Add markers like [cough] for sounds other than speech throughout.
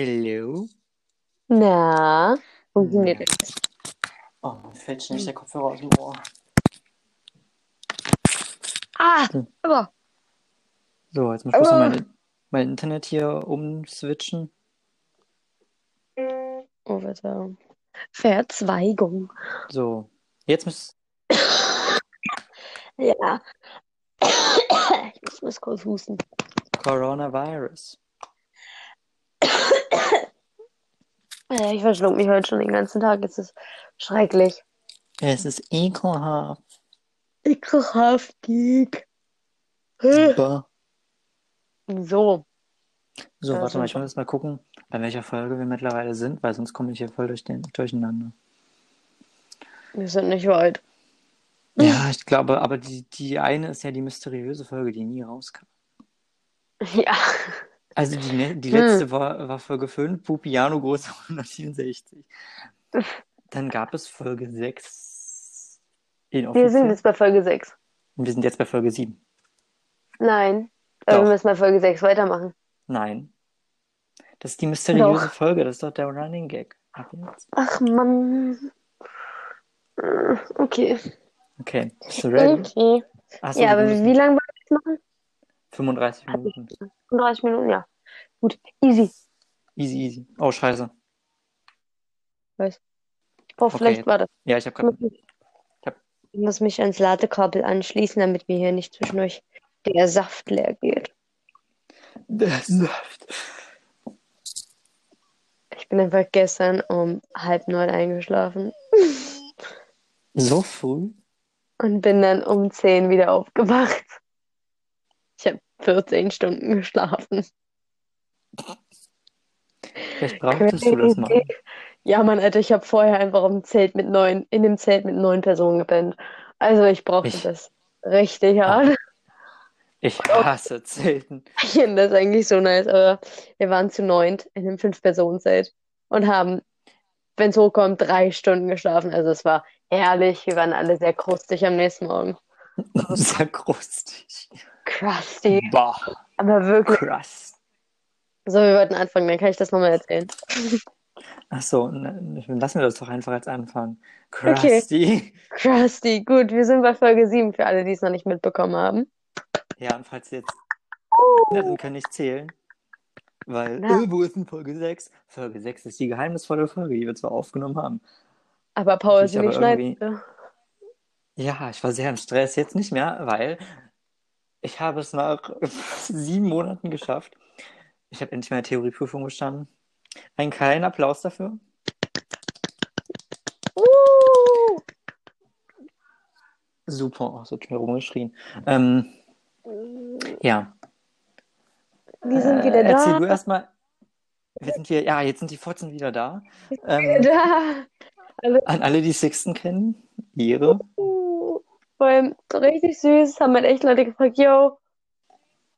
Hello? Na, funktioniert das? Oh, mir fällt schnell der Kopfhörer aus dem Ohr. Ah, Hm. aber So, jetzt muss ich Ah. mein, mein Internet hier umswitchen. oh, Verzeihung. Verzweigung. So, jetzt muss. Ja. Ich muss, muss kurz husten. Coronavirus. Ja, ich verschluck mich heute schon den ganzen Tag. Es ist schrecklich. Es ist ekelhaft. Ekelhaft, Geek. Hä? Bah. So, So, Ja, warte mal, ich super. muss jetzt mal gucken, bei welcher Folge wir mittlerweile sind, weil sonst komme ich hier voll durch den, durcheinander. wir sind nicht weit. Ja, ich glaube, aber die, die eine ist ja die mysteriöse Folge, die nie rauskam. [laughs] Ja. Also die, ne- die Hm. letzte war, war Folge 5, Pupiano groß [laughs] 164. Dann gab es Folge 6 Wir sind jetzt bei Folge 6. Und wir sind jetzt bei Folge 7. Nein. Aber Doch. wir müssen bei Folge 6 weitermachen. Nein. Das ist die mysteriöse Doch. Folge, das ist doch der Running Gag. Ach Mann. Äh, Okay. Okay, ready? Okay. Achso, Ja, aber wie lange wollen wir das machen? 35 Minuten. 35 Minuten, ja. Gut, easy. Easy, easy. Oh, scheiße. Oh, Okay, vielleicht war das. Ja, ich habe gerade. hab- Ich muss mich ans Ladekabel anschließen, damit mir hier nicht zwischendurch der Saft leer geht. Der Saft. Ich bin einfach gestern um halb neun eingeschlafen So früh? und bin dann um zehn wieder aufgewacht. Ich habe 14 Stunden geschlafen. Vielleicht brauchtest du das mal. Crazy. Ja, Mann, Alter, ich habe vorher einfach im Zelt mit neun, in dem Zelt mit neun Personen gepennt. Also ich brauchte Ich- das richtig hart. Ich hasse Zelten. [laughs] Ich finde das eigentlich so nice, aber wir waren zu neunt in einem Fünf-Personen-Zelt und haben, wenn es hochkommt, drei Stunden geschlafen. Also es war herrlich. Wir waren alle sehr krustig am nächsten Morgen. [laughs] Sehr krustig. Crusty. Bah, Aber wirklich. crust. So, wir wollten anfangen, dann kann ich das nochmal erzählen. [laughs] Achso, lassen wir das doch einfach als Anfang. Okay. Crusty. Crusty. Gut, wir sind bei Folge 7 für alle, die es noch nicht mitbekommen haben. Ja, und falls jetzt dann kann ich zählen. Weil, Ja. wo ist denn Folge 6? Folge 6 ist die geheimnisvolle Folge, die wir zwar aufgenommen haben. Aber Paul sie nicht aber schneiden. irgendwie- Ja, ich war sehr im Stress, jetzt nicht mehr, weil ich habe es nach sieben Monaten geschafft. Ich habe endlich meine Theorieprüfung bestanden. Einen kleinen Applaus dafür. Uh! Super, so schnell rumgeschrien. Ähm, ja, Wir sind äh, wieder erzähl da. du erstmal. Wir sind hier, ja, jetzt sind die Fotzen wieder da. Ähm, Da. an alle, die Sixten kennen, Ehre. Uh, Vor allem richtig süß, haben halt echt Leute gefragt, yo,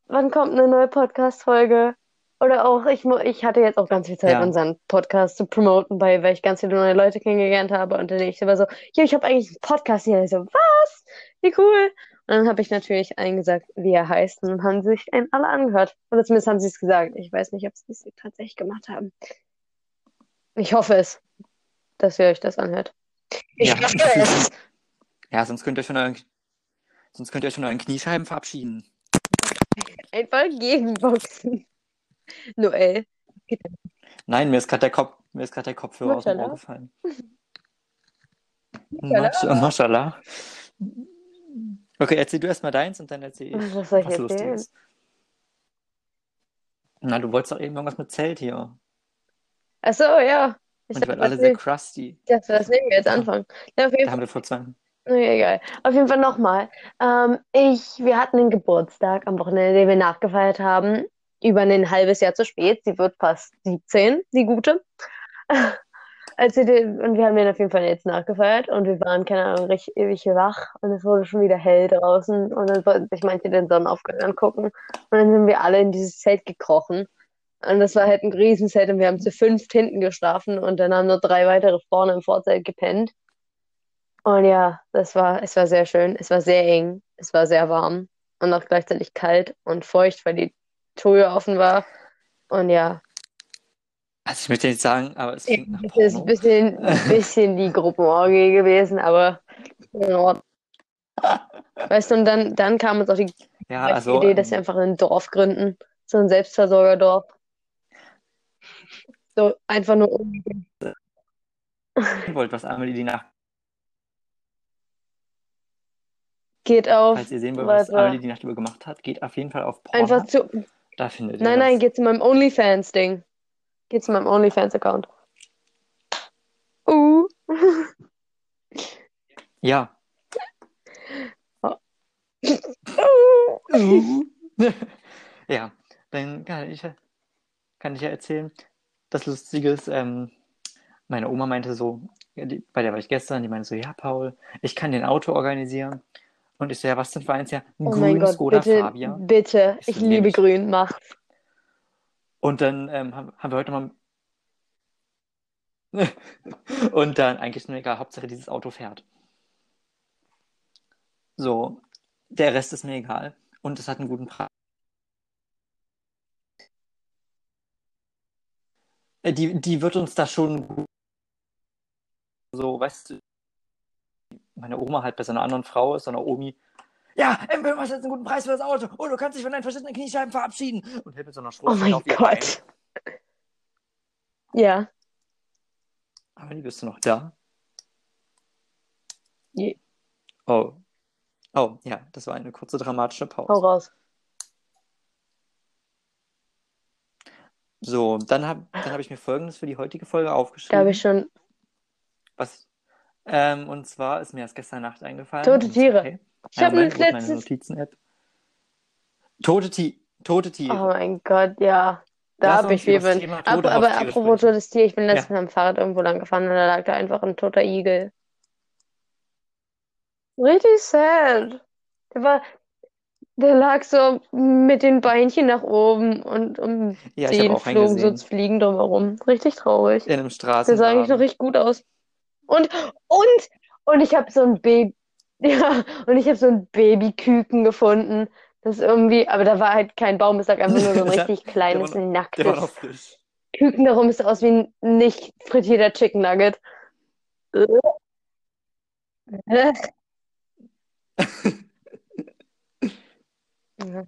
wann kommt eine neue Podcast-Folge? Oder auch, ich, ich hatte jetzt auch ganz viel Zeit, Ja. unseren Podcast zu promoten, weil, weil ich ganz viele neue Leute kennengelernt habe. Und dann ich war so, yo, ich habe eigentlich einen Podcast hier. Und ich so, was? Wie cool. Und dann habe ich natürlich allen gesagt, wie er heißt. Und dann haben sich einen alle angehört. Oder zumindest haben sie es gesagt. Ich weiß nicht, ob sie es tatsächlich gemacht haben. Ich hoffe es, dass ihr euch das anhört. Ich Ja. hoffe es. [laughs] Ja, sonst könnt ihr von euren, sonst könnt ihr euch von euren Kniescheiben verabschieden. Einfach gegenboxen. Noel. Nein, mir ist gerade der Kopf, mir ist gerade der Kopfhörer aus dem Ohr gefallen. [laughs] Maschallah. Masch- Maschallah. Okay, erzähl du erstmal deins und dann erzähl ich, Was soll ich was erzählen? Lustiges. Na, du wolltest doch eben irgendwas mit Zelt hier. Ach so, ja. Ich Und die dachte, alle das, sehr crusty. dachte, das nehmen wir jetzt anfangen. Ja, auf jeden Da Fall. haben wir vor zwei. Nee, egal. Auf jeden Fall nochmal. Ähm, ich, wir hatten einen Geburtstag am Wochenende, den wir nachgefeiert haben. Über ein halbes Jahr zu spät. Sie wird fast 17, die Gute. [laughs] Als sie den, und wir haben den auf jeden Fall jetzt nachgefeiert und wir waren, keine Ahnung, richtig ewig wach und es wurde schon wieder hell draußen und dann wollten sich manche den Sonnenaufgang angucken und dann sind wir alle in dieses Zelt gekrochen und das war halt ein Riesenzelt und wir haben zu fünft hinten geschlafen und dann haben nur drei weitere vorne im Vorzelt gepennt und ja, das war, es war sehr schön, es war sehr eng, es war sehr warm und auch gleichzeitig kalt und feucht, weil die Tür offen war und ja, Also ich möchte nicht sagen, aber es klingt nach Das ist ein Porno. bisschen, ein [laughs] bisschen die Gruppenorgie gewesen, aber in Ordnung. Weißt du, und dann, dann kam uns auch die Ja, also Idee, dass wir ähm, einfach ein Dorf gründen. So ein Selbstversorgerdorf. So einfach nur um. ihr wollt, was Amelie die Nacht, Geht auf. falls ihr sehen wollt, was. Amelie die Nacht über gemacht hat, geht auf jeden Fall auf Einfach Pornhub. zu. Da findet ihr Nein, nein, geht zu meinem OnlyFans-Ding. Geht zu meinem OnlyFans-Account. Uh. Ja. [laughs] uh. [laughs] Ja, dann kann ich, kann ich ja erzählen. Das Lustige ist, ähm, meine Oma meinte so, die, bei der war ich gestern, die meinte so, ja, Paul, ich kann den Auto organisieren. Und ich so, ja, was denn für eins? Ja, ein Oh grünes Skoda bitte, Fabia. bitte. Ich Ich liebe grün, macht's. Und dann ähm, haben, haben wir heute mal. [laughs] Und dann eigentlich ist mir egal, Hauptsache dieses Auto fährt. So, der Rest ist mir egal. Und es hat einen guten Preis. Äh, Die, die wird uns da schon gut- so, weißt du, meine Oma halt bei so einer anderen Frau ist, so einer Omi. Ja, Empel, was jetzt einen guten Preis für das Auto? Oh, du kannst dich von deinen verschiedenen Kniescheiben verabschieden. Und hält mit so einer Oh Strohhalme mein auf ihr Bein. Gott. Ja. Aber die bist du noch da? Je. Oh. Oh, ja, das war eine kurze dramatische Hau Pause. raus. So, dann habe dann hab ich mir Folgendes für die heutige Folge Da habe aufgeschrieben. ich schon Was, ähm, und zwar ist mir erst gestern Nacht eingefallen. tote Tiere. okay. Ich habe meine letztens. Notizen-App? Tote, Ti tote Oh Tiere. mein Gott, ja. Da habe ich viel. Thema Ab, aber apropos totes Tier, ich bin Ja. letztens mit dem Fahrrad irgendwo lang gefahren und da lag da einfach ein toter Igel. Richtig sad. Der war, der lag so mit den Beinchen nach oben und um Ja, den flogen so. Fliegen drumherum. Richtig traurig. In einem Der sah eigentlich noch richtig gut aus. Und, und, und ich habe so ein Baby, [laughs] ja, und ich habe so ein Babyküken gefunden. Das irgendwie, aber da war halt kein Baum, es lag einfach nur so ein [laughs] Der- richtig der kleines, war Der war nacktes frisch. Küken. Darum ist aus wie ein nicht frittierter Chicken Nugget. Ja. [laughs]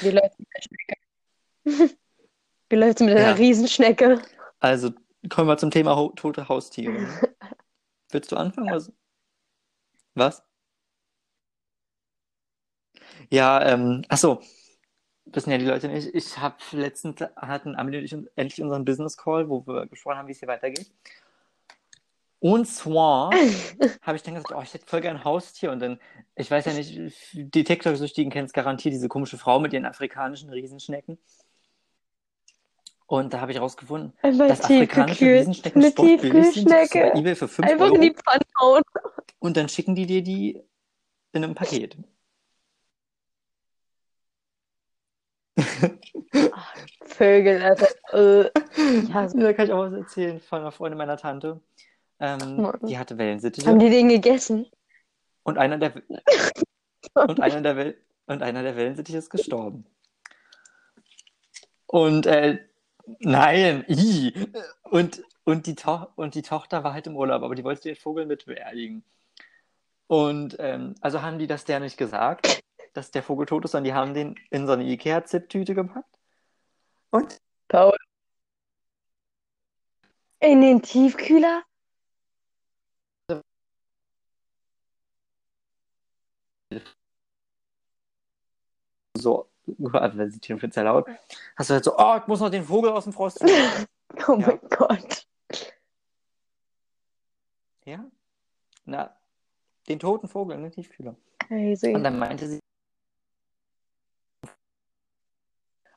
Wie läuft's mit der Schnecke? Wie läuft's mit Ja. einer Riesenschnecke? Also, kommen wir zum Thema ho tote Haustiere. [laughs] Willst du anfangen? Was? Was? Ja, ähm, ach so, wissen ja die Leute nicht. Ich habe letztens hatten Amelie und ich endlich unseren Business Call, wo wir gesprochen haben, wie es hier weitergeht. Und zwar [laughs] habe ich dann gesagt, oh, ich hätte voll gern ein Haustier. Und dann, ich weiß ja nicht, die TikTok-Süchtigen kennen es garantiert, diese komische Frau mit ihren afrikanischen Riesenschnecken. Und da habe ich rausgefunden, Einmal dass afrikanische Eine sportbillig sind. Bei eBay für 5 Einfach in Euro. die Pfanne hauen. Und dann schicken die dir die in einem Paket. Vögel, also, äh, ich [laughs] hasse- Da kann ich auch was erzählen von einer Freundin meiner Tante. Ähm, die hatte Wellensittiche. Haben die den gegessen? Und einer der, [laughs] und einer der, und einer der Wellensittiche ist gestorben. Und äh, nein, i. Und, und, die to und die Tochter war halt im Urlaub, aber die wollte den Vogel mit beerdigen. Und ähm, also haben die das der nicht gesagt, dass der Vogel tot ist, sondern die haben den in so eine Ikea-Zip-Tüte gepackt. Und Paul. In den Tiefkühler? so, hier sehr laut, hast du halt so, oh, ich muss noch den Vogel aus dem Frost [laughs] holen. Oh Ja. mein Gott. Ja? Na, den toten Vogel in den Tiefkühler. Crazy. Und dann meinte sie,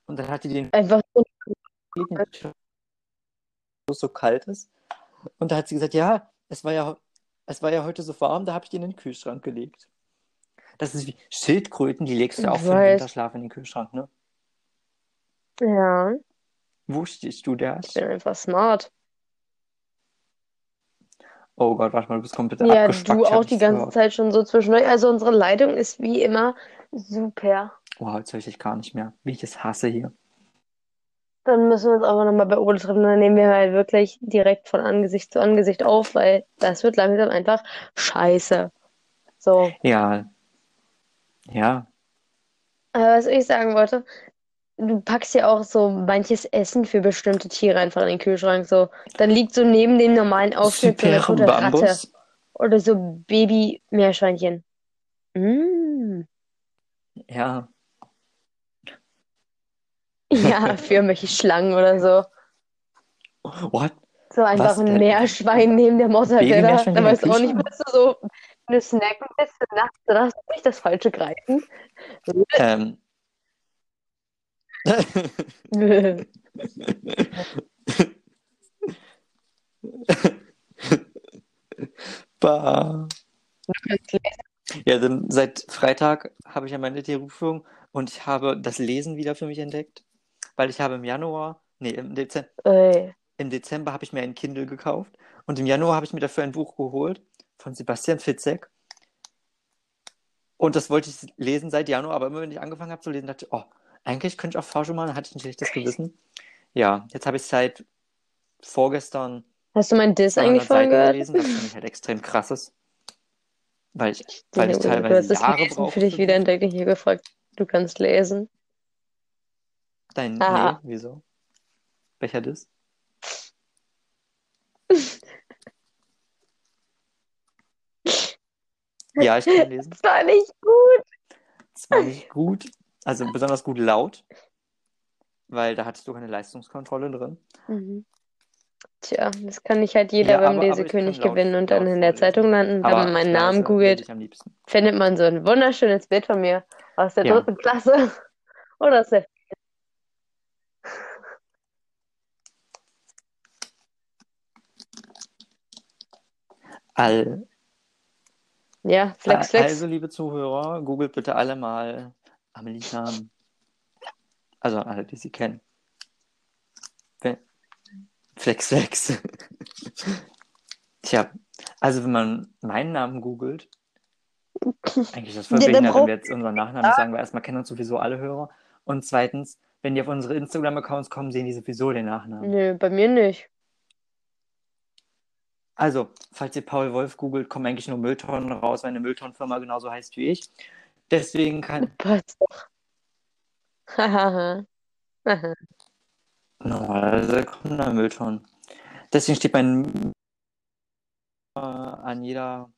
und dann hat die den Einfach so. So kalt ist. Und da hat sie gesagt, ja, es war ja, es war ja heute so warm, da habe ich den in den Kühlschrank gelegt. Das ist wie Schildkröten, die legst du Ich auch für den. Winterschlaf in den Kühlschrank, ne? Ja, Wo stehst du da? ich bin einfach smart. Oh Gott, warte mal, du bist komplett Ja, abgespackt, du auch die ganze gehört. Zeit schon so zwischendurch. Also unsere Leitung ist wie immer super. Wow, jetzt höre ich dich gar nicht mehr. Wie ich es hasse hier. Dann müssen wir uns auch nochmal bei Ole treffen. Dann nehmen wir halt wirklich direkt von Angesicht zu Angesicht auf, weil das wird langsam einfach scheiße. So. Ja. Ja. Aber was ich sagen wollte, du packst ja auch so manches Essen für bestimmte Tiere einfach in den Kühlschrank. So. Dann liegt so neben dem normalen Aufschnitt so eine Super Ratte oder so Baby-Meerschweinchen. Mm. Ja. Ja, für irgendwelche Schlangen oder so. What? So einfach ein denn? Meerschwein neben der Mortadella. Da weißt du auch nicht, was du so eine snacken willst für nachts. Da darfst du nicht das Falsche greifen. Ähm. [laughs] bah. Ja, dann seit Freitag habe ich ja meine Theorieprüfung und ich habe das Lesen wieder für mich entdeckt, weil ich habe im Januar, nee, im Dezember, Ey. Im Dezember habe ich mir ein Kindle gekauft und im Januar habe ich mir dafür ein Buch geholt von Sebastian Fitzek. Und das wollte ich lesen seit Januar, aber immer wenn ich angefangen habe zu lesen, dachte ich, oh, eigentlich könnte ich auch Fahrschule machen, dann hatte ich ein schlechtes Gewissen. Ja, jetzt habe ich seit vorgestern Hast du mein Diss 200 eigentlich vorhin gehört? gelesen, was für mich halt extrem krass ist. Weil ich, Ich weil ich denke, du teilweise hast das Jahre Lesen brauche für dich wieder entdeckt. Ich habe gefragt, du kannst lesen. Dein, nee, Aha. wieso? Welcher das? Ja, ich kann lesen. Das war nicht gut. Zwar nicht gut, also besonders gut laut, weil da hattest du keine Leistungskontrolle drin. Mhm. Tja, das kann nicht halt jeder Ja, beim aber, aber Lesekönig laut, gewinnen und dann in der. Zeitung landen. Wenn Aber man meinen Namen googelt, findet man so ein wunderschönes Bild von mir aus der Ja. dritten Klasse. [laughs] Oder aus der All, Ja, Flex, Flex. Also, liebe Zuhörer, googelt bitte alle mal Amelies Namen. Also alle, die sie kennen. Flex, Flex. [laughs] Tja, also wenn man meinen Namen googelt, eigentlich ist das voll Ja, wenn wir jetzt unseren Nachnamen nicht sagen, weil erstmal kennen uns sowieso alle Hörer. Und zweitens, wenn die auf unsere Instagram-Accounts kommen, sehen die sowieso den Nachnamen. Nö, bei mir nicht. Also, falls ihr Paul Wolf googelt, kommen eigentlich nur Mülltonnen raus, weil eine Mülltonnenfirma genauso heißt wie ich. Deswegen kann. [laughs] Passt [laughs] doch. Normalerweise kommen da Mülltonnen. Deswegen steht mein äh, an jeder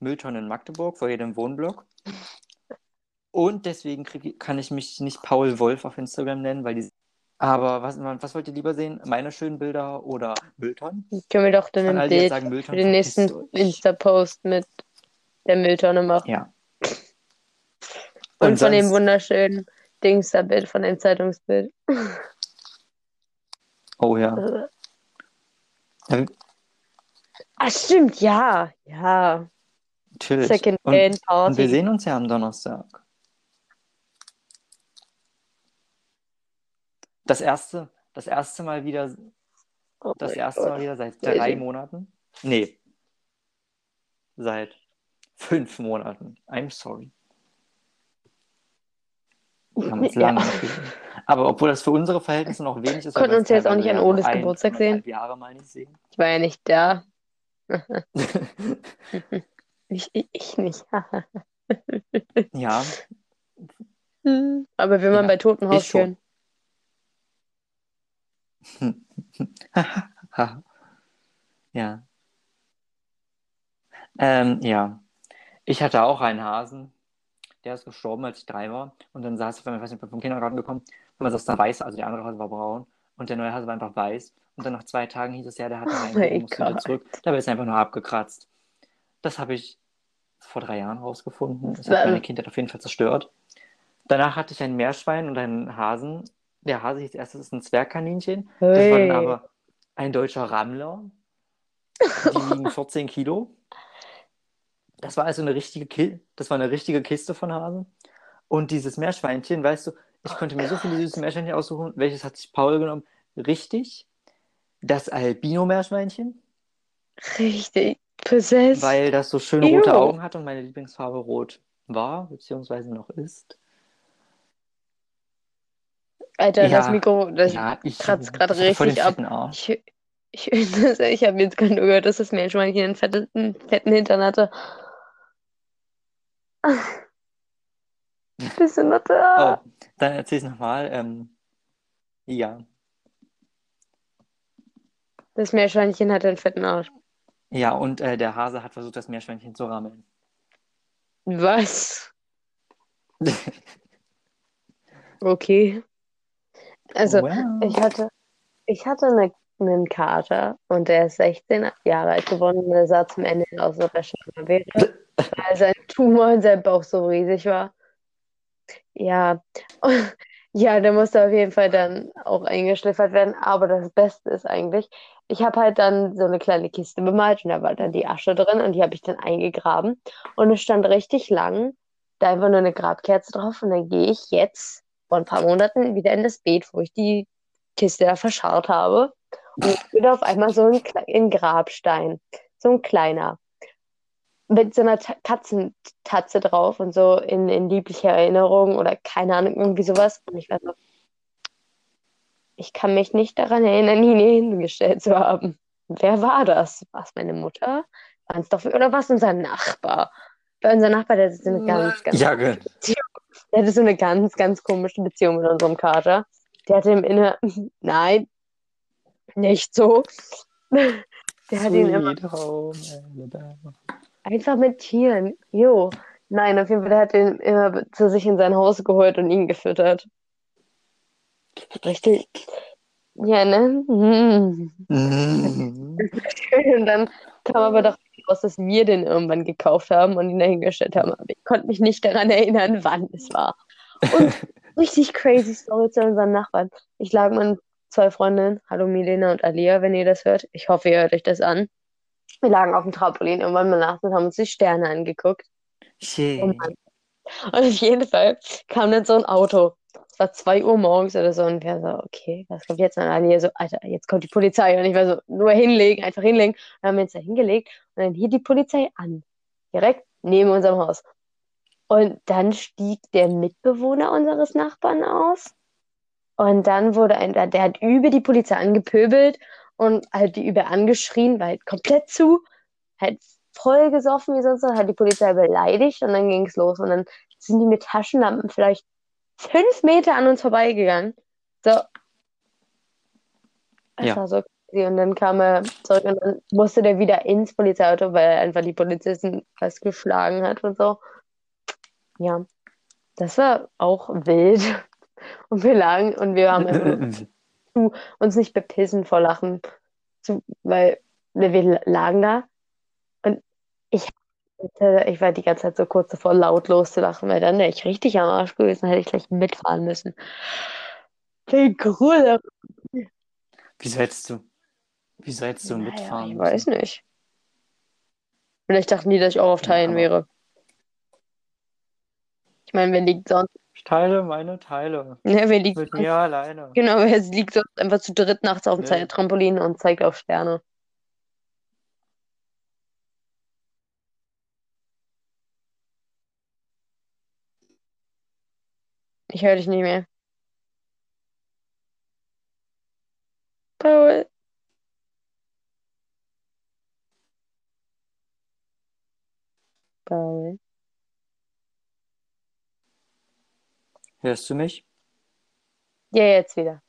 Mülltonne in Magdeburg, vor jedem Wohnblock. Und deswegen krieg, kann ich mich nicht Paul Wolf auf Instagram nennen, weil die. Aber was, was wollt ihr lieber sehen? Meine schönen Bilder oder Mülltonnen? Können wir doch dann An ein Bild sagen, für den nächsten. Insta-Post mit der Mülltonne machen. Ja. Und, Und von dem wunderschönen Dings-Bild, von dem Zeitungsbild. Oh ja. [laughs] Ja, Ah, stimmt, ja. Ja. Natürlich. Second Und, wir sehen uns ja am Donnerstag. Das erste, das erste Mal wieder, Oh das erste Gott. Mal wieder seit Crazy. drei Monaten. Nee. Seit fünf Monaten. I'm sorry. Wir haben uns Ja. lange gesehen. Aber obwohl das für unsere Verhältnisse noch wenig ist, Konnten wir uns jetzt auch nicht an ja Oles Geburtstag sehen. Jahre mal nicht sehen. Ich war ja nicht da. [laughs] Ich, ich, ich nicht. [laughs] ja, Aber will man Ja, bei Totenhaus führen. [laughs] ja. Ähm, ja. Ich hatte auch einen Hasen. Der ist gestorben, als ich drei war. Und dann saß ich, ich weiß nicht, vom Kindergarten gekommen, und man saß da weiß, also der andere Hase war braun. Und der neue Hase war einfach weiß. Und dann nach zwei Tagen hieß es ja, der hatte einen [laughs] Oh musste wieder zurück. Dabei ist er einfach nur abgekratzt. Das habe ich vor drei Jahren rausgefunden. Das hat meine Kindheit auf jeden Fall zerstört. Danach hatte ich ein Meerschwein und einen Hasen. Der Hase hieß erst, ist ein Zwergkaninchen. Das war Hey. dann aber ein deutscher Rammler. Die wiegen [laughs] 14 Kilo. Das war also eine richtige, Ki das war eine richtige Kiste von Hasen. Und dieses Meerschweinchen, weißt du, ich konnte mir so viele süße Meerschweinchen aussuchen. Welches hat sich Paul genommen? Richtig. Das Albino-Meerschweinchen, Richtig. Possessed. weil das so schön rote. Augen hat und meine Lieblingsfarbe rot war, beziehungsweise noch ist. Alter, das Ja, Mikro, das ja, ich, kratzt gerade richtig ab. Ich, ich, [laughs] ich habe jetzt gerade gehört, dass das Meerschweinchen einen fetten, fetten Hintern hatte. Bist du noch Oh, da? dann erzähl's nochmal. Ähm, ja, Das Meerschweinchen hatte einen fetten Arsch. ja, und äh, der Hase hat versucht, das Meerschweinchen zu rammeln. Was? [laughs] Okay. Also, Wow. ich hatte, ich hatte eine, einen Kater und der ist 16 Jahre alt geworden und der sah zum Ende aus, als ob er schwanger wäre, weil sein Tumor in seinem Bauch so riesig war. Ja, [laughs] ja, der musste auf jeden Fall dann auch eingeschliffert werden. Aber das Beste ist eigentlich, ich habe halt dann so eine kleine Kiste bemalt und da war dann die Asche drin und die habe ich dann eingegraben. Und es stand richtig lang da einfach nur eine Grabkerze drauf. Und dann gehe ich jetzt vor ein paar Monaten wieder in das Beet, wo ich die Kiste da verscharrt habe. Und ich bin auf einmal so ein, ein Grabstein, so ein kleiner mit so einer Ta- Katzentatze drauf und so in, in lieblicher Erinnerung oder keine Ahnung, irgendwie sowas. Und ich war so, ich kann mich nicht daran erinnern, ihn hier hingestellt zu haben. Wer war das? War es meine Mutter? War es doch, oder war es unser Nachbar? Weil unser Nachbar, der so eine ganz, ganz, Ja, ge- der hatte so eine ganz, ganz komische Beziehung mit unserem Kater. Der hatte im Inner, [laughs] nein, nicht so. [laughs] Der hat ihn immer. Einfach mit Tieren. Jo. Nein, auf jeden Fall, der hat den immer zu sich in sein Haus geholt und ihn gefüttert. Richtig. Ja, ne? [laughs] Hm. Mm. Und dann kam aber doch raus, dass wir den irgendwann gekauft haben und ihn dahingestellt haben. Aber ich konnte mich nicht daran erinnern, wann es war. Und [laughs] richtig crazy Story zu unseren Nachbarn. Ich lag mit zwei Freundinnen, hallo Milena und Alia, wenn ihr das hört. Ich hoffe, ihr hört euch das an. Wir lagen auf dem Trampolin irgendwann mal nachts und haben uns die Sterne angeguckt. Shit. Und auf jeden Fall kam dann so ein Auto. Es war 2 Uhr morgens oder so und wir so, okay, was kommt jetzt? Und Alia so, Alter, jetzt kommt die Polizei. Und ich war so, nur hinlegen, einfach hinlegen. Und haben wir uns da hingelegt und dann hielt die Polizei an. Direkt neben unserem Haus. Und dann stieg der Mitbewohner unseres Nachbarn aus. Und dann wurde ein, der hat über die Polizei angepöbelt und halt die über angeschrien, war halt komplett zu, halt voll gesoffen wie sonst hat die Polizei beleidigt und dann ging es los. Und dann sind die mit Taschenlampen vielleicht fünf Meter an uns vorbeigegangen. So. Das Ja. war so crazy. Und dann kam er zurück und dann musste der wieder ins Polizeiauto, weil er einfach die Polizisten fast geschlagen hat und so. Ja. Das war auch wild. [laughs] Und wir lagen und wir haben [laughs] uns nicht bepissen vor Lachen, zu, weil wir lagen da und ich, ich war die ganze Zeit so kurz davor, laut loszulachen, weil dann wäre ich richtig am Arsch gewesen, hätte ich gleich mitfahren müssen. Wie cool. Wieso hättest du, wieso hättest du Naja, mitfahren ich müssen? weiß nicht. Vielleicht dachten die, dass ich auch auf Teilen aber- wäre. Ich meine, wer liegt sonst? Ich teile meine Teile Ne, wer liegt mit sonst? mir alleine. Genau, wer liegt sonst einfach zu dritt nachts auf dem Nee. Trampolin und zeigt auf Sterne. Ich höre dich nicht mehr. Paul. Paul. Hörst du mich? Ja, jetzt wieder.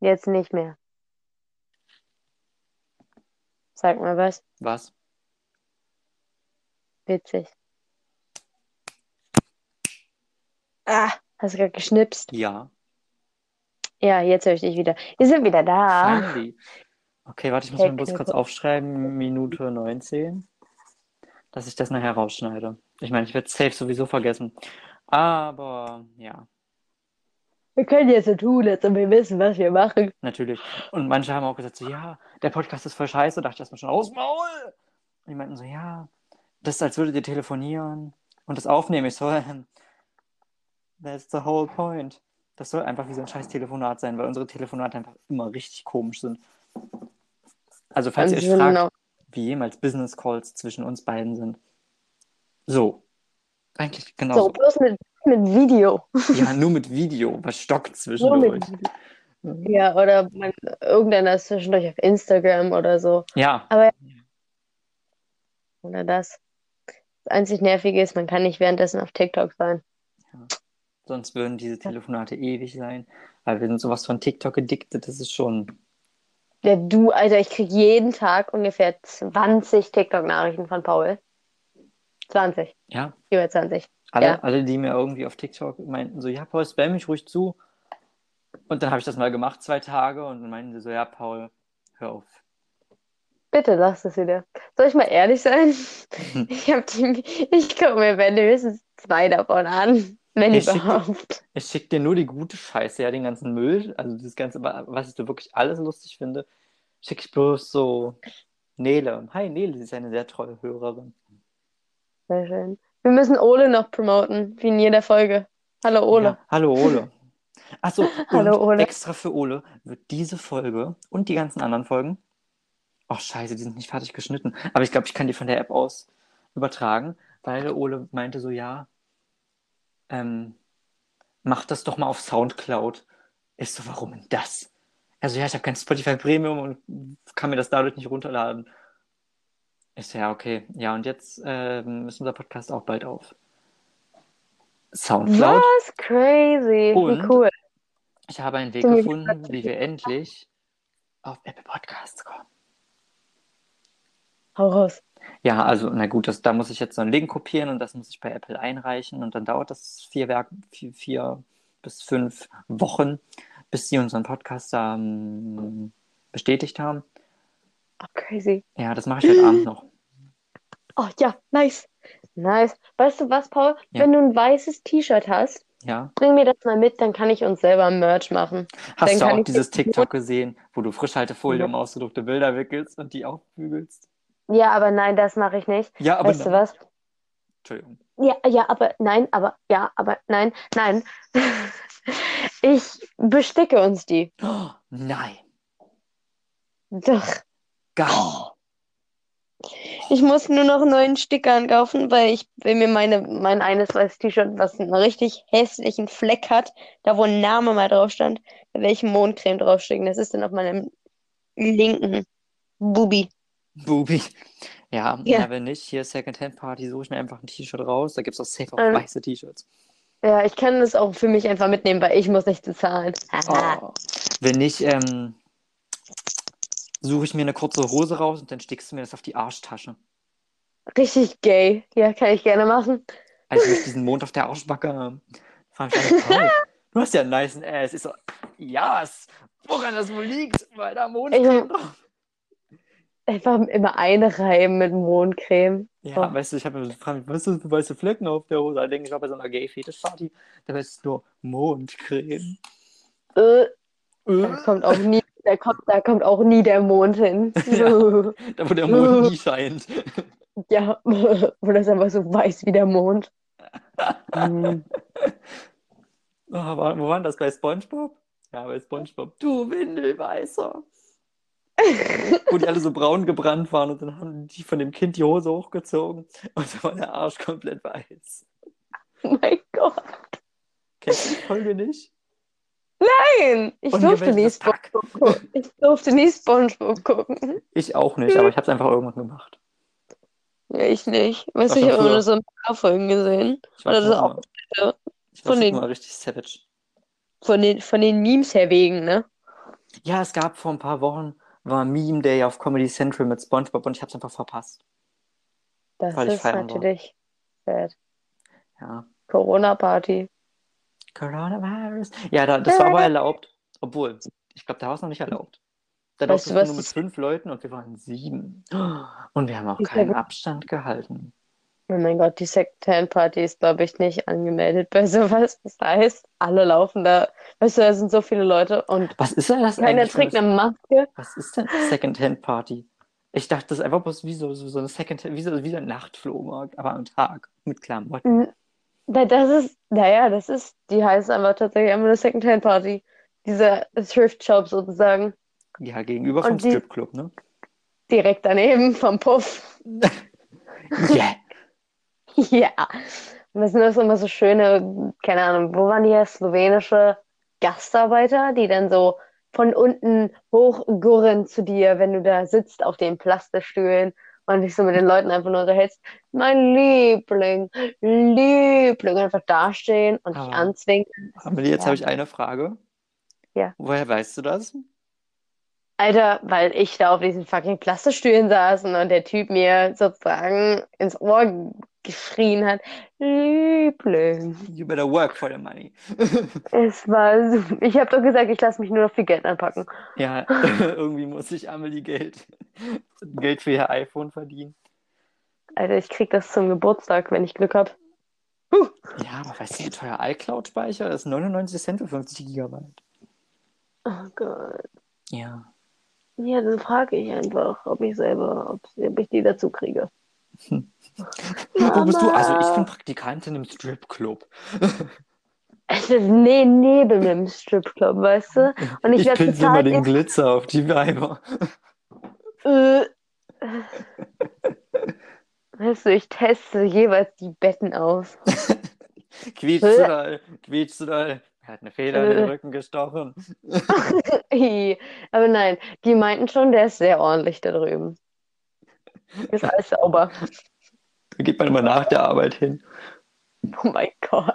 Jetzt nicht mehr. Sag mal was. Was? Witzig. Ah, hast du gerade geschnipst? Ja. Ja, jetzt höre ich dich wieder. Wir sind wieder da. Finally. Okay, warte, ich muss kurz Technik. kurz aufschreiben. Minute 19. Dass ich das nachher rausschneide. Ich meine, ich werde safe sowieso vergessen. Aber ja, Wir können jetzt so tun, als ob wir wissen, was wir machen. natürlich. Und manche haben auch gesagt, so, ja, der Podcast ist voll scheiße. Da dachte ich erstmal schon, aus Maul! Und die meinten so, ja, das ist, als würdet ihr telefonieren und das aufnehmen. Ich so, [laughs] that's the whole point. Das soll einfach wie so ein scheiß Telefonat sein, weil unsere Telefonate einfach immer richtig komisch sind. Also, falls ihr euch sind fragt, auch- wie jemals Business Calls zwischen uns beiden sind. So. Eigentlich genau So, bloß mit mit Video. Ja, nur mit Video, was stockt Nur zwischendurch. Ja, oder man, irgendeiner ist zwischendurch auf Instagram oder so. Ja, Oder das. Das einzig Nervige ist, man kann nicht währenddessen auf TikTok sein. Sonst würden diese Telefonate ewig sein. Weil wir sind sowas von TikTok addicted, das ist schon. Ja, du, Alter, ich krieg jeden Tag ungefähr 20 TikTok-Nachrichten von Paul. 20. Ja, Über 20. alle, Ja. alle, die mir irgendwie auf TikTok meinten, so, ja, Paul, spam mich ruhig zu. Und dann habe ich das mal gemacht, zwei Tage, und dann meinten sie so, ja, Paul, hör auf. Bitte lass es wieder. Soll ich mal ehrlich sein? [laughs] Ich hab die, ich gucke mir mindestens zwei davon an, wenn Ich schick- überhaupt. Ich schicke dir nur die gute Scheiße, ja, den ganzen Müll, also das Ganze, was ich da wirklich alles lustig finde, schicke ich bloß so Nele. Hi Nele, sie ist eine sehr treue Hörerin. Sehr schön. Wir müssen Ole noch promoten, wie in jeder Folge. Hallo Ole. Ja, hallo Ole. Achso, [laughs] Hallo, Ole. extra für Ole wird diese Folge und die ganzen anderen Folgen. Oh, scheiße, die sind nicht fertig geschnitten. Aber ich glaube, ich kann die von der App aus übertragen, weil Ole meinte so, ja, ähm, mach das doch mal auf Soundcloud. Ich so, warum denn das? Also ja, ich habe kein Spotify Premium und kann mir das dadurch nicht runterladen. Ich so, ja, okay. Ja, und jetzt ähm, ist unser Podcast auch bald auf Soundcloud. Was? Crazy. Und- Wie cool. Ich habe einen Weg Zum gefunden, wie wir endlich auf Apple Podcasts kommen. Hau raus. Ja, also, na gut, das, da muss ich jetzt so einen Link kopieren und das muss ich bei Apple einreichen und dann dauert das vier, Werk, vier, vier bis fünf Wochen, bis sie unseren Podcast da ähm, bestätigt haben. Oh, crazy. Ja, das mache ich heute Abend noch. [laughs] Oh ja, nice. Nice. Weißt du was, Paul? Ja. Wenn du ein weißes T-Shirt hast, Ja. bring mir das mal mit, dann kann ich uns selber Merch machen. Hast Dann du auch dieses TikTok gesehen, wo du Frischhaltefolie Ja. um ausgedruckte Bilder wickelst und die aufbügelst? Ja, aber nein, das mache ich nicht. Ja, aber Weißt du nein. was? Entschuldigung. Ja, ja, aber nein, aber ja, aber nein, nein. [laughs] Ich besticke uns die. Oh, nein. Doch. Geil. Ich muss nur noch einen neuen Sticker ankaufen, weil ich will mir meine, mein eines weißes T-Shirt, was einen richtig hässlichen Fleck hat, da wo ein Name mal drauf stand, da will ich Mondcreme draufstecken. Das ist dann auf meinem linken Bubi. Bubi. Ja, Ja. ja. wenn nicht, hier Secondhand Party, suche ich mir einfach ein T-Shirt raus. Da gibt es auch safe auch Ähm. weiße T-Shirts. Ja, ich kann das auch für mich einfach mitnehmen, weil ich muss nicht bezahlen. Oh. Wenn nicht, ähm, suche ich mir eine kurze Hose raus und dann stickst du mir das auf die Arschtasche. Richtig gay. Ja, kann ich gerne machen. Also ich möchte diesen Mond auf der Arschbacke haben. Ich [laughs] oh, du hast ja einen nice Ass. Ich so, ja, yes. woran das wohl liegt? Weil da Mond Ich drauf. Einfach immer einreiben mit Mondcreme. Ja, Oh. weißt du, ich habe mir gefragt, was ist das weiße Flecken auf der Hose? Da denke ich war bei so einer Gay-Fetisch-Party. Da ist es nur Mondcreme. Äh, Äh, da kommt auch nie, da kommt, da kommt auch nie der Mond hin. [laughs] Ja. Da wo der Mond nie scheint. [laughs] Ja, [laughs] wo das einfach so weiß wie der Mond. Hm. Oh, war, wo waren das? Bei Spongebob? Ja, bei Spongebob. Du Windelweißer. [laughs] Wo die alle so braun gebrannt waren und dann haben die von dem Kind die Hose hochgezogen und dann war der Arsch komplett weiß. Oh mein Gott. Kennst du die Folge nicht? Nein, ich Und hier durfte nie. SpongeBob gucken. Ich durfte nie SpongeBob gucken. Ich auch nicht, aber ich habe es einfach irgendwann gemacht. Ja, ich nicht. Weißt du, ich habe nur so ein paar Folgen gesehen. Ich war Oder auch von den- immer richtig savage. von den, von den Memes her wegen, ne? Ja, es gab vor ein paar Wochen war Meme Day auf Comedy Central mit SpongeBob und ich habe es einfach verpasst. Das ist feiern war. natürlich sad. Ja. Corona-Party. Coronavirus. Ja, da, das war aber erlaubt. Obwohl, ich glaube, da war es noch nicht erlaubt. Da Weißt du, was nur mit fünf Leuten und wir waren sieben. Und wir haben auch keinen. Abstand gehalten. Oh mein Gott, die Second-Hand-Party ist, glaube ich, nicht angemeldet bei [laughs] sowas. Das heißt, alle laufen da. Weißt du, da sind so viele Leute und Was ist denn das keiner trägt eine- Maske. Was ist denn Secondhand Party? Ich dachte, das ist einfach bloß wie so, so, so eine Secondhand, wie so, wie so ein Nachtflohmarkt, aber am Tag mit Klamotten. Weil Das ist, naja, das ist, die heißt einfach tatsächlich einfach eine Second-Hand-Party. Dieser Thrift-Shop sozusagen. Ja, gegenüber vom Und die- Stripclub, ne? Direkt daneben vom Puff. [laughs] Yeah. [laughs] Ja. Was sind das immer so schöne, keine Ahnung, wo waren die her? Slowenische Gastarbeiter, die dann so von unten hochgurren zu dir, wenn du da sitzt auf den Plastikstühlen und dich so mit den Leuten einfach nur unterhältst. Mein Liebling, Liebling, einfach dastehen und dich Aber- anzwinken. Amelie, jetzt Ja. habe ich eine Frage. Ja. Woher weißt du das? Alter, weil ich da auf diesen fucking Plastikstühlen saß und der Typ mir sozusagen ins Ohr geschrien hat, Liebling. You better work for the money. [laughs] Es war so, ich habe doch gesagt, ich lasse mich nur noch viel Geld anpacken. Ja, [laughs] irgendwie muss sich Amelie Geld, [laughs] Geld für ihr iPhone verdienen. Alter, ich krieg das zum Geburtstag, wenn ich Glück habe. Ja, aber weißt du, wie teuer iCloud-Speicher ist? 99 Cent für 50 Gigabyte. Oh Gott. Ja. Ja, dann frage ich einfach, ob ich selber, ob, ob ich die dazu kriege. Wo bist du? Also, ich bin Praktikantin im Stripclub. Es ist ne neben dem Stripclub, weißt du? Und ich, Ich pinsel mal den Glitzer auf die Weiber. Äh. Weißt du, ich teste jeweils die Betten aus. Quietschst du da? Quietschst du da? Er hat eine Feder in den Äh. Rücken gestochen. [laughs] Aber nein, die meinten schon, der ist sehr ordentlich da drüben. Ist alles sauber. Da geht man immer nach der Arbeit hin. Oh mein Gott.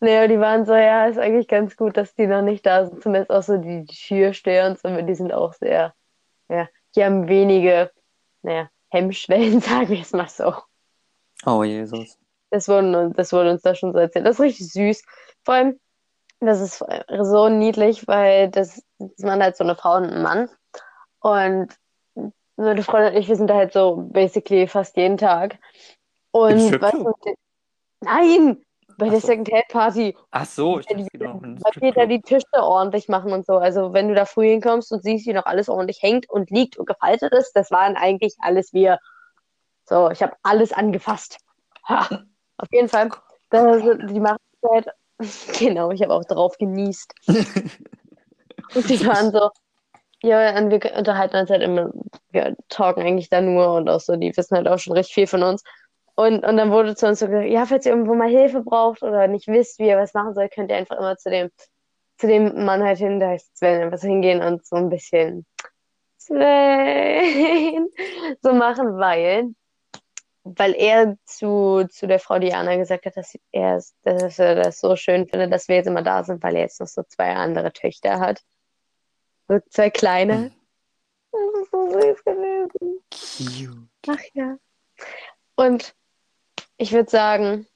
Naja, die waren so, ja, ist eigentlich ganz gut, dass die noch nicht da sind. Zumindest auch so die Türsteher und so, die sind auch sehr, ja, die haben wenige, naja, Hemmschwellen, [laughs] sagen wir es mal so. Oh, Jesus. Das wurde, uns- das wurde uns da schon so erzählt. Das ist richtig süß. Vor allem, das ist so niedlich, weil das, das waren halt so eine Frau und ein Mann. Und meine Freundin und ich, wir sind da halt so basically fast jeden Tag. Und weißt du, nein, bei Ach der so. Second-Hand-Party, Ach so, ich dachte, die, einen weil die da die Tische ordentlich machen und so. Also wenn du da früh hinkommst und siehst, wie noch alles ordentlich hängt und liegt und gefaltet ist, das waren eigentlich alles wir. So, ich habe alles angefasst. Ha, auf jeden Fall. Das, die machen halt, [laughs] genau, ich habe auch drauf genießt. [laughs] Und die waren so, ja, und wir unterhalten uns halt immer, wir talken eigentlich da nur und auch so, die wissen halt auch schon recht viel von uns. Und, und dann wurde zu uns so gesagt, ja, falls ihr irgendwo mal Hilfe braucht oder nicht wisst, wie ihr was machen sollt, könnt ihr einfach immer zu dem, zu dem Mann halt hin, der heißt Sven, einfach hingehen und so ein bisschen Sven [laughs] so machen, weil, weil er zu, zu der Frau Diana gesagt hat, dass er, dass er das so schön findet, dass wir jetzt immer da sind, weil er jetzt noch so zwei andere Töchter hat. So zwei kleine. Das ist so süß gewesen. Cute. Ach ja. Und ich würde sagen,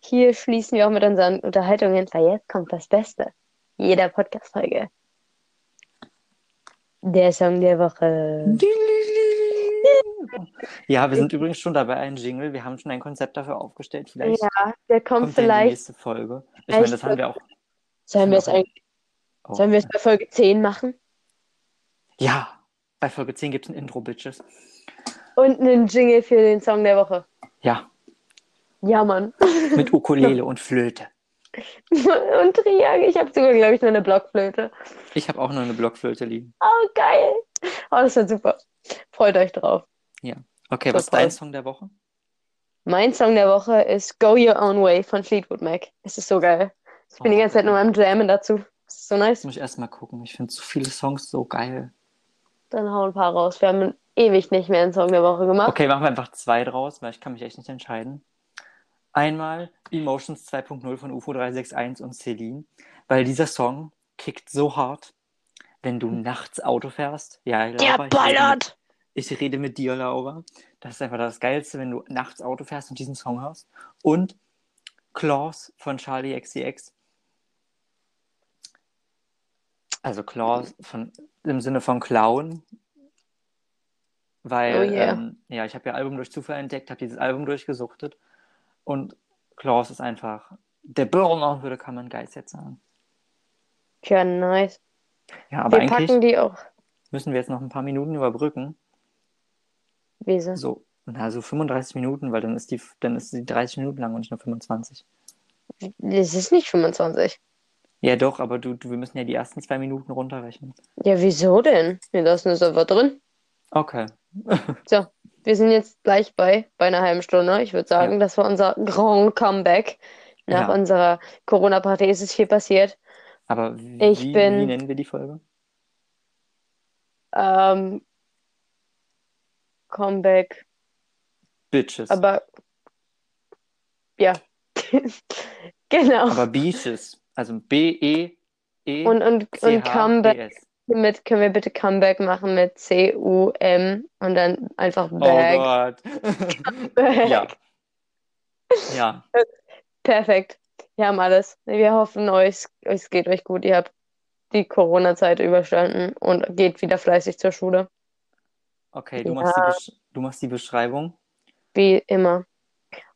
hier schließen wir auch mit unseren Unterhaltungen, weil jetzt kommt das Beste jeder Podcast-Folge. Der Song der Woche. Ja, wir sind übrigens schon dabei, ein Jingle. Wir haben schon ein Konzept dafür aufgestellt. Vielleicht Ja, der kommt kommt der in die vielleicht. nächste Folge. Ich meine, das haben wir auch. Sollen wir es eigentlich, Oh. sollen wir es bei Folge 10 machen? Ja, bei Folge 10 gibt es ein Intro, Bitches. Und einen Jingle für den Song der Woche. Ja, Ja, Mann. [laughs] mit Ukulele und Flöte. Und Triangel. Ich habe sogar, glaube ich, noch eine Blockflöte. Ich habe auch noch eine Blockflöte liegen. Oh, geil. Oh, das wird super. Freut euch drauf. Okay, So was ist dein. Song der Woche? Mein Song der Woche ist Go Your Own Way von Fleetwood Mac. Es ist so geil. Ich bin die Oh. ganze Zeit nur am Jammen dazu. So nice. Muss ich erst mal gucken. Ich finde so viele Songs so geil. Dann hau ein paar raus. Wir haben ewig nicht mehr einen Song der Woche gemacht. Okay, machen wir einfach zwei draus, weil ich kann mich echt nicht entscheiden. Einmal Emotions 2.0 von UFO 361 und Celine, weil dieser Song kickt so hart, wenn du nachts Auto fährst. Ja, Der Laura, ich rede mit, ballert! ich rede mit dir, Laura. Das ist einfach das Geilste, wenn du nachts Auto fährst und diesen Song hörst. Und Claws von Charlie XCX. Also Claws von, im Sinne von Clown. Weil, Oh yeah. ähm, ja, ich habe ja Album durch Zufall entdeckt, habe dieses Album durchgesuchtet. Und Claws ist einfach der Burner, würde kann man Geist jetzt sagen. Ja, nice. Ja, aber Wir eigentlich packen die auch. müssen wir jetzt noch ein paar Minuten überbrücken. Wieso? So, na, so 35 Minuten, weil dann ist die, dann ist die 30 Minuten lang und nicht nur 25. Es ist nicht 25. Ja, doch, aber du, du, wir müssen ja die ersten zwei Minuten runterrechnen. Ja, wieso denn? Wir lassen es einfach drin. Okay. [laughs] So, wir sind jetzt gleich bei, bei einer halben Stunde. Ich würde sagen, Ja. das war unser Grand Comeback. Nach Ja. unserer Corona-Party ist es viel passiert. Aber wie, Ich bin- wie nennen wir die Folge? Ähm, Comeback. Bitches. Aber ja. [laughs] Genau. Aber Beaches. Also B-E-E-C-H-E-S. Und, und, und Comeback mit, können wir bitte Comeback machen mit C-U-M und dann einfach Oh Back. Gott. Back. Ja. Ja. Perfekt. Wir haben alles. Wir hoffen, euch, es geht euch gut. Ihr habt die Corona-Zeit überstanden und geht wieder fleißig zur Schule. Okay, du machst die, du machst die Beschreibung. Wie immer.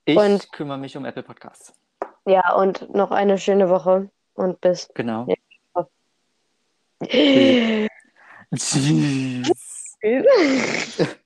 Ich Und- kümmere mich um Apple Podcasts. Ja, und noch eine schöne Woche und bis. Genau. Ja. Tschüss. [laughs] [laughs]